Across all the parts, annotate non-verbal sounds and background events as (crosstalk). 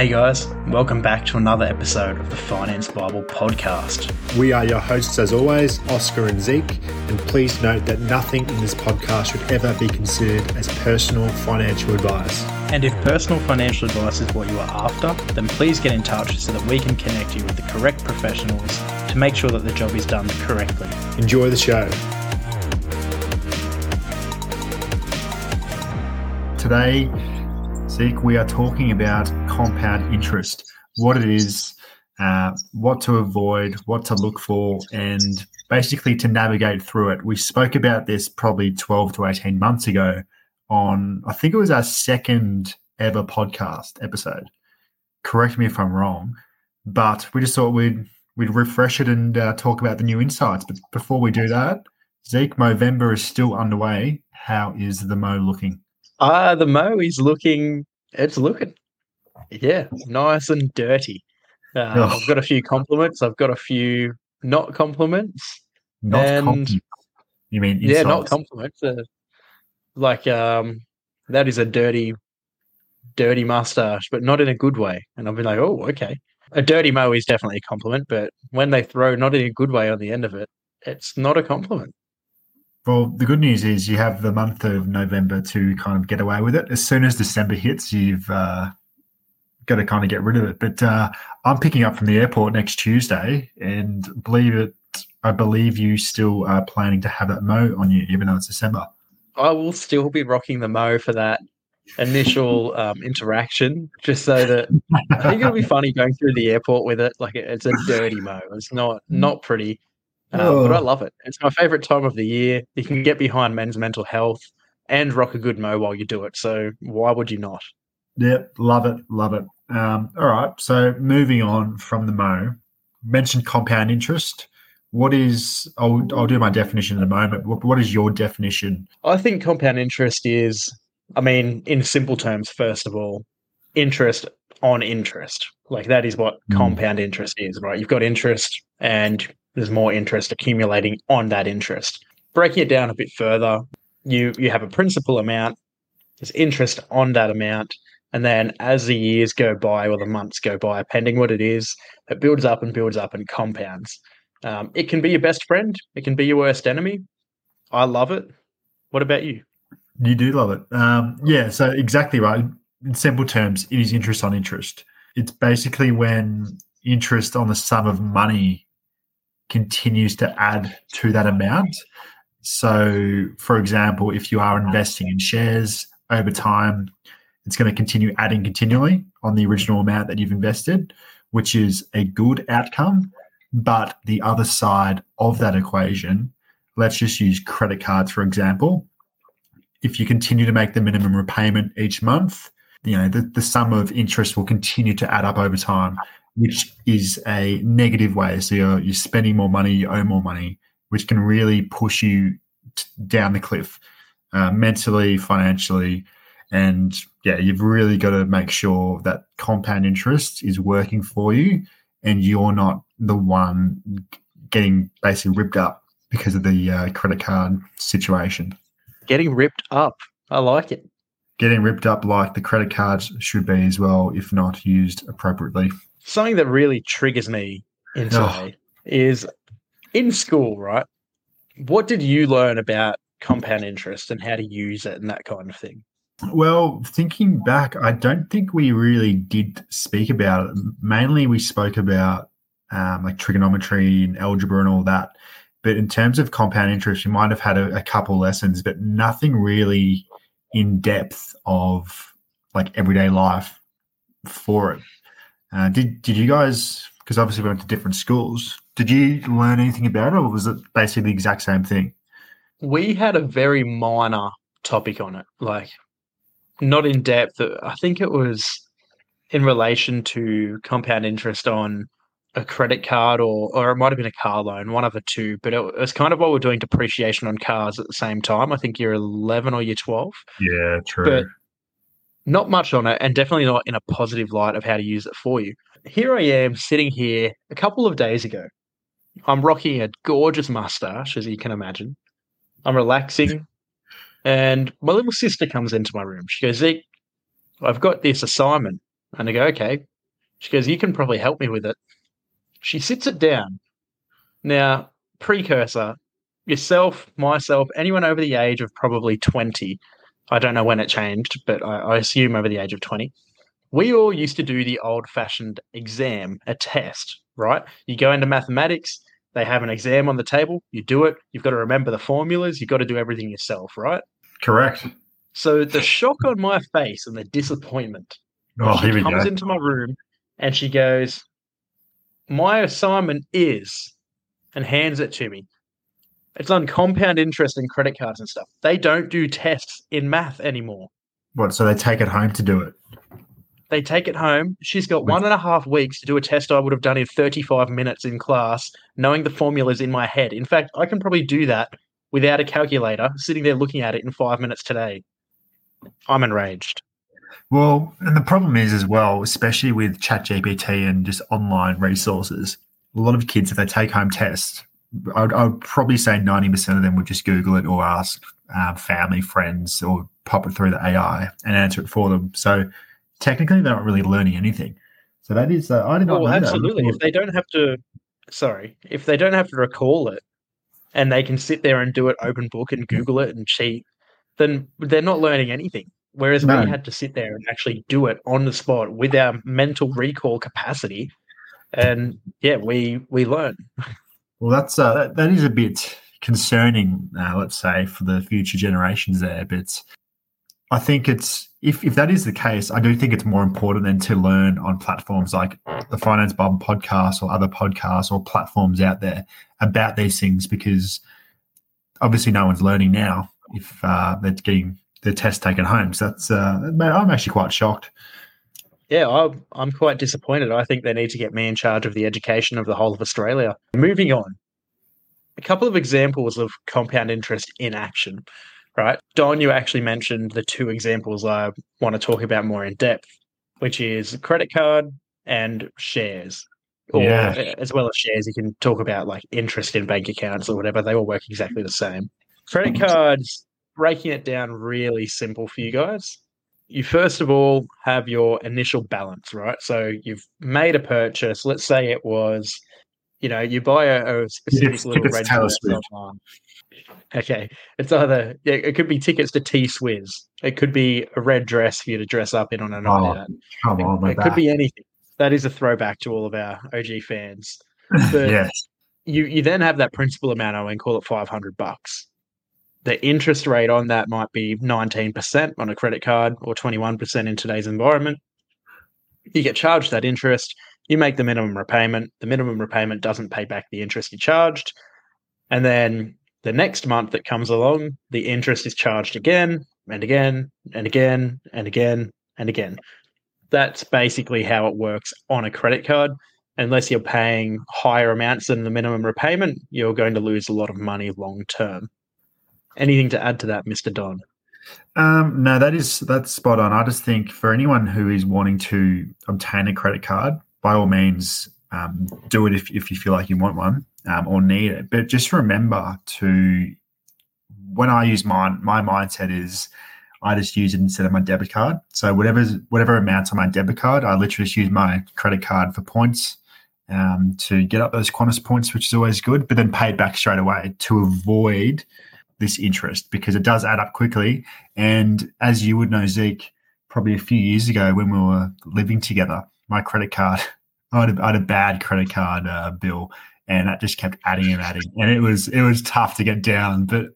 Hey guys, welcome back to another episode of the Finance Bible podcast. We are your hosts, as always, Oscar and Zeke, and please note that nothing in this podcast should ever be considered as personal financial advice. And if personal financial advice is what you are after, then please get in touch so that we can connect you with the correct professionals to make sure that the job is done correctly. Enjoy the show. Today, Zeke, we are talking about compound interest, what it is, uh, what to avoid, what to look for, and basically to navigate through it. We spoke about this probably 12 to 18 months ago on, I think it was our second ever podcast episode. Correct me if I'm wrong, but we just thought we'd we'd refresh it and uh, talk about the new insights. But before we do that, Zeke, Movember is still underway. How is the Mo looking? Uh, the Mo is looking, it's looking, yeah, nice and dirty. Uh, oh. I've got a few compliments. I've got a few not compliments. Not and, compliments. You mean insults? yeah, not compliments. Uh, like um, that is a dirty, dirty mustache, but not in a good way. And I've been like, oh, okay. A dirty mo is definitely a compliment, but when they throw not in a good way on the end of it, it's not a compliment. Well, the good news is you have the month of November to kind of get away with it. As soon as December hits, you've uh, got to kind of get rid of it. But uh, I'm picking up from the airport next Tuesday, and believe it, I believe you still are planning to have that mo on you, even though it's December. I will still be rocking the mo for that initial um, interaction, just so that I think it'll be funny going through the airport with it. Like it's a dirty mo. It's not not pretty. Um, oh. But I love it. It's my favorite time of the year. You can get behind men's mental health and rock a good mo while you do it. So why would you not? Yep, love it, love it. Um, all right, so moving on from the mo, mentioned compound interest. What is? I'll, I'll do my definition in a moment. What, what is your definition? I think compound interest is, I mean, in simple terms, first of all, interest on interest. Like that is what mm. compound interest is, right? You've got interest, and there's more interest accumulating on that interest. Breaking it down a bit further, you you have a principal amount, there's interest on that amount, and then as the years go by or the months go by, pending what it is, it builds up and builds up and compounds. Um, it can be your best friend, it can be your worst enemy. I love it. What about you? You do love it. Um, yeah, so exactly right. In simple terms, it is interest on interest. It's basically when interest on the sum of money continues to add to that amount. So, for example, if you are investing in shares over time, it's going to continue adding continually on the original amount that you've invested, which is a good outcome. But the other side of that equation, let's just use credit cards, for example. If you continue to make the minimum repayment each month, you know, the, the sum of interest will continue to add up over time which is a negative way. So you're, you're spending more money, you owe more money, which can really push you t- down the cliff uh, mentally, financially. And yeah, you've really got to make sure that compound interest is working for you and you're not the one getting basically ripped up because of the uh, credit card situation. Getting ripped up. I like it. Getting ripped up like the credit cards should be as well, if not used appropriately something that really triggers me inside oh. is in school, right? What did you learn about compound interest and how to use it and that kind of thing? Well, thinking back, I don't think we really did speak about it. Mainly, we spoke about um, like trigonometry and algebra and all that. But in terms of compound interest, you might have had a, a couple lessons, but nothing really in depth of like everyday life for it. Uh, did did you guys? Because obviously we went to different schools. Did you learn anything about it, or was it basically the exact same thing? We had a very minor topic on it, like not in depth. I think it was in relation to compound interest on a credit card or or it might have been a car loan, one of the two. But it was kind of what we're doing depreciation on cars at the same time. I think you're 11 or you're 12. Yeah, true. But not much on it, and definitely not in a positive light of how to use it for you. Here I am sitting here a couple of days ago. I'm rocking a gorgeous mustache, as you can imagine. I'm relaxing, (laughs) and my little sister comes into my room. She goes, Zeke, I've got this assignment And I go, okay. She goes, you can probably help me with it. She sits it down. Now, precursor, yourself, myself, anyone over the age of probably 20, I don't know when it changed, but I, I assume over the age of 20, we all used to do the old fashioned exam, a test, right? You go into mathematics, they have an exam on the table, you do it, you've got to remember the formulas, you've got to do everything yourself, right? Correct. So the shock on my face and the disappointment. Oh, she comes go. into my room and she goes, My assignment is, and hands it to me. It's on compound interest and credit cards and stuff. They don't do tests in math anymore. What? So they take it home to do it. They take it home. She's got one and a half weeks to do a test I would have done in 35 minutes in class, knowing the formulas in my head. In fact, I can probably do that without a calculator, sitting there looking at it in five minutes today. I'm enraged. Well, and the problem is as well, especially with ChatGPT and just online resources, a lot of kids, if they take home tests, I would, I would probably say 90% of them would just Google it or ask uh, family, friends, or pop it through the AI and answer it for them. So technically, they're not really learning anything. So that is, uh, I did not Well, know that. absolutely. If they don't have to, sorry, if they don't have to recall it and they can sit there and do it open book and Google it and cheat, then they're not learning anything. Whereas No. we had to sit there and actually do it on the spot with our mental recall capacity. And yeah, we we learn. (laughs) Well, that's uh, that, that is a bit concerning, uh, let's say, for the future generations there. But I think it's if if that is the case, I do think it's more important than to learn on platforms like the Finance Bible podcast or other podcasts or platforms out there about these things because obviously no one's learning now if uh, they're getting the test taken home. So that's uh, I'm actually quite shocked. Yeah, I'm, I'm quite disappointed. I think they need to get me in charge of the education of the whole of Australia. Moving on, a couple of examples of compound interest in action, right? Don, you actually mentioned the two examples I want to talk about more in depth, which is credit card and shares. Or Yeah. Eh, as well as shares, you can talk about like interest in bank accounts or whatever. They all work exactly the same. Credit cards, breaking it down really simple for you guys you first of all have your initial balance, right? So you've made a purchase. Let's say it was, you know, you buy a, a specific Tickets- little red online. Okay, it's either yeah, it could be tickets to T Swizz. It could be a red dress for you to dress up in on a night Oh, out. Come It, on, it with could be anything. That is a throwback to all of our OG fans. (laughs) but- yes. You you then have that principal amount owing, call it five hundred bucks. The interest rate on that might be nineteen percent on a credit card or twenty one percent in today's environment. You get charged that interest. You make the minimum repayment. The minimum repayment doesn't pay back the interest you charged, and then the next month that comes along, the interest is charged again and again and again and again and again. That's basically how it works on a credit card unless you're paying higher amounts than the minimum repayment, you're going to lose a lot of money long term. Anything to add to that, Mr. Don? Um, no, that is that's spot on. I just think for anyone who is wanting to obtain a credit card, by all means, um, do it if, if you feel like you want one um, or need it. But just remember to when I use mine, my mindset is I just use it instead of my debit card. So whatever whatever amounts on my debit card, I literally just use my credit card for points um, to get up those Qantas points, which is always good. But then pay it back straight away to avoid this interest because it does add up quickly. And as you would know, Zeke, probably a few years ago when we were living together, my credit card, (laughs) I had a, I had a bad credit card uh, bill, and that just kept adding and adding, and it was it was tough to get down. But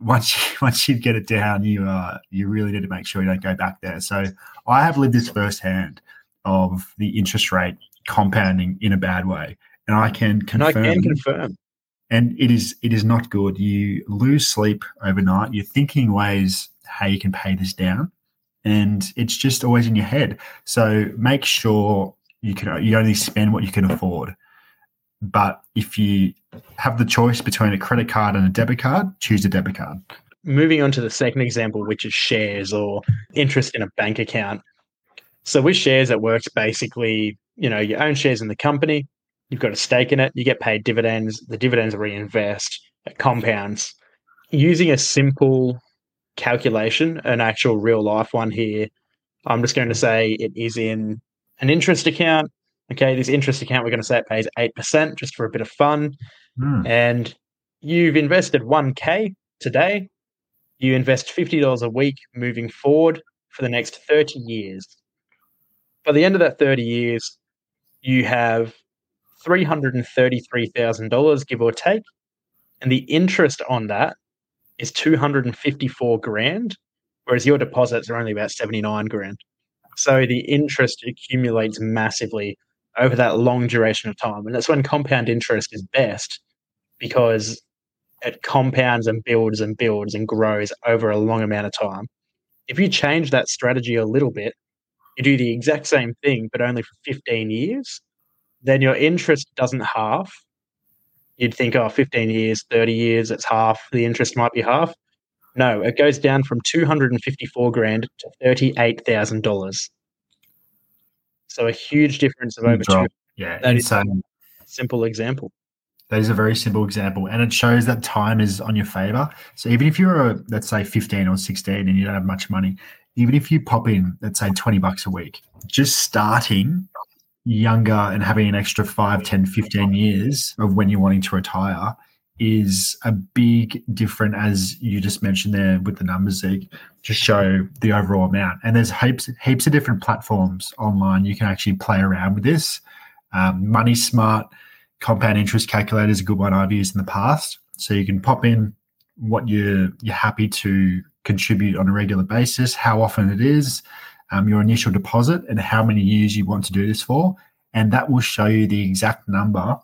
once you, (laughs) once you get it down, you uh, you really need to make sure you don't go back there. So I have lived this firsthand of the interest rate compounding in a bad way, and I can And I can confirm. And it is it is not good. You lose sleep overnight. You're thinking ways how you can pay this down, and it's just always in your head. So make sure you can you only spend what you can afford. But if you have the choice between a credit card and a debit card, choose a debit card. Moving on to the second example, which is shares or interest in a bank account. So with shares, it works basically, you know, you own shares in the company, you've got a stake in it, you get paid dividends, the dividends reinvest, it compounds. Using a simple calculation, an actual real life one here, I'm just going to say it is in an interest account. Okay, this interest account, we're going to say it pays 8% just for a bit of fun. Mm. And you've invested 1K today. You invest $50 a week moving forward for the next 30 years. By the end of that 30 years, you have $333,000, give or take. And the interest on that is 254 grand, whereas your deposits are only about 79 grand. So the interest accumulates massively over that long duration of time. And that's when compound interest is best because it compounds and builds and builds and grows over a long amount of time. If you change that strategy a little bit, you do the exact same thing, but only for 15 years, then your interest doesn't half. You'd think, oh, 15 years, 30 years, it's half. The interest might be half. No, it goes down from 254 grand to $38,000. So a huge difference of over two. Yeah, That is- insane. Simple example. That is a very simple example, and it shows that time is on your favor. So even if you're, a, let's say, 15 or 16 and you don't have much money, even if you pop in, let's say, 20 bucks a week, just starting younger and having an extra 5, 10, 15 years of when you're wanting to retire is a big different, as you just mentioned there with the numbers, Zeke, to show the overall amount. And there's heaps, heaps of different platforms online you can actually play around with this. Um, Money Smart compound interest calculator is a good one I've used in the past. So you can pop in what you're you're happy to contribute on a regular basis, how often it is, um, your initial deposit, and how many years you want to do this for, and that will show you the exact number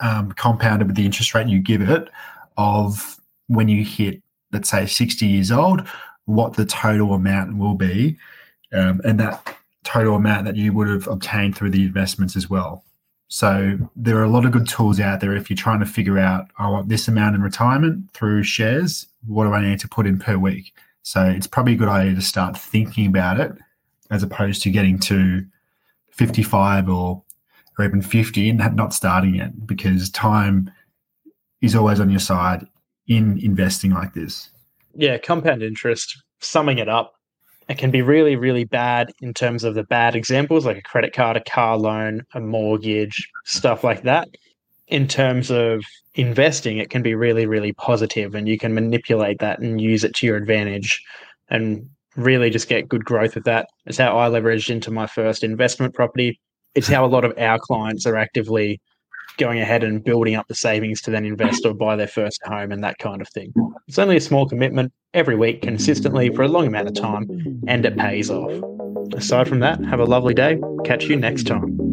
um, compounded with the interest rate you give it of when you hit, let's say, 60 years old, what the total amount will be, um, and that total amount that you would have obtained through the investments as well. So there are a lot of good tools out there if you're trying to figure out, I want this amount in retirement through shares. What do I need to put in per week? So it's probably a good idea to start thinking about it as opposed to getting to 55 or or even 50 and not starting it because time is always on your side in investing like this. Yeah, compound interest, summing it up, it can be really, really bad in terms of the bad examples like a credit card, a car loan, a mortgage, stuff like that. In terms of investing, it can be really, really positive and you can manipulate that and use it to your advantage and really just get good growth with that. It's how I leveraged into my first investment property. It's how a lot of our clients are actively going ahead and building up the savings to then invest or buy their first home and that kind of thing. It's only a small commitment every week, consistently for a long amount of time, and it pays off. Aside from that, have a lovely day. Catch you next time.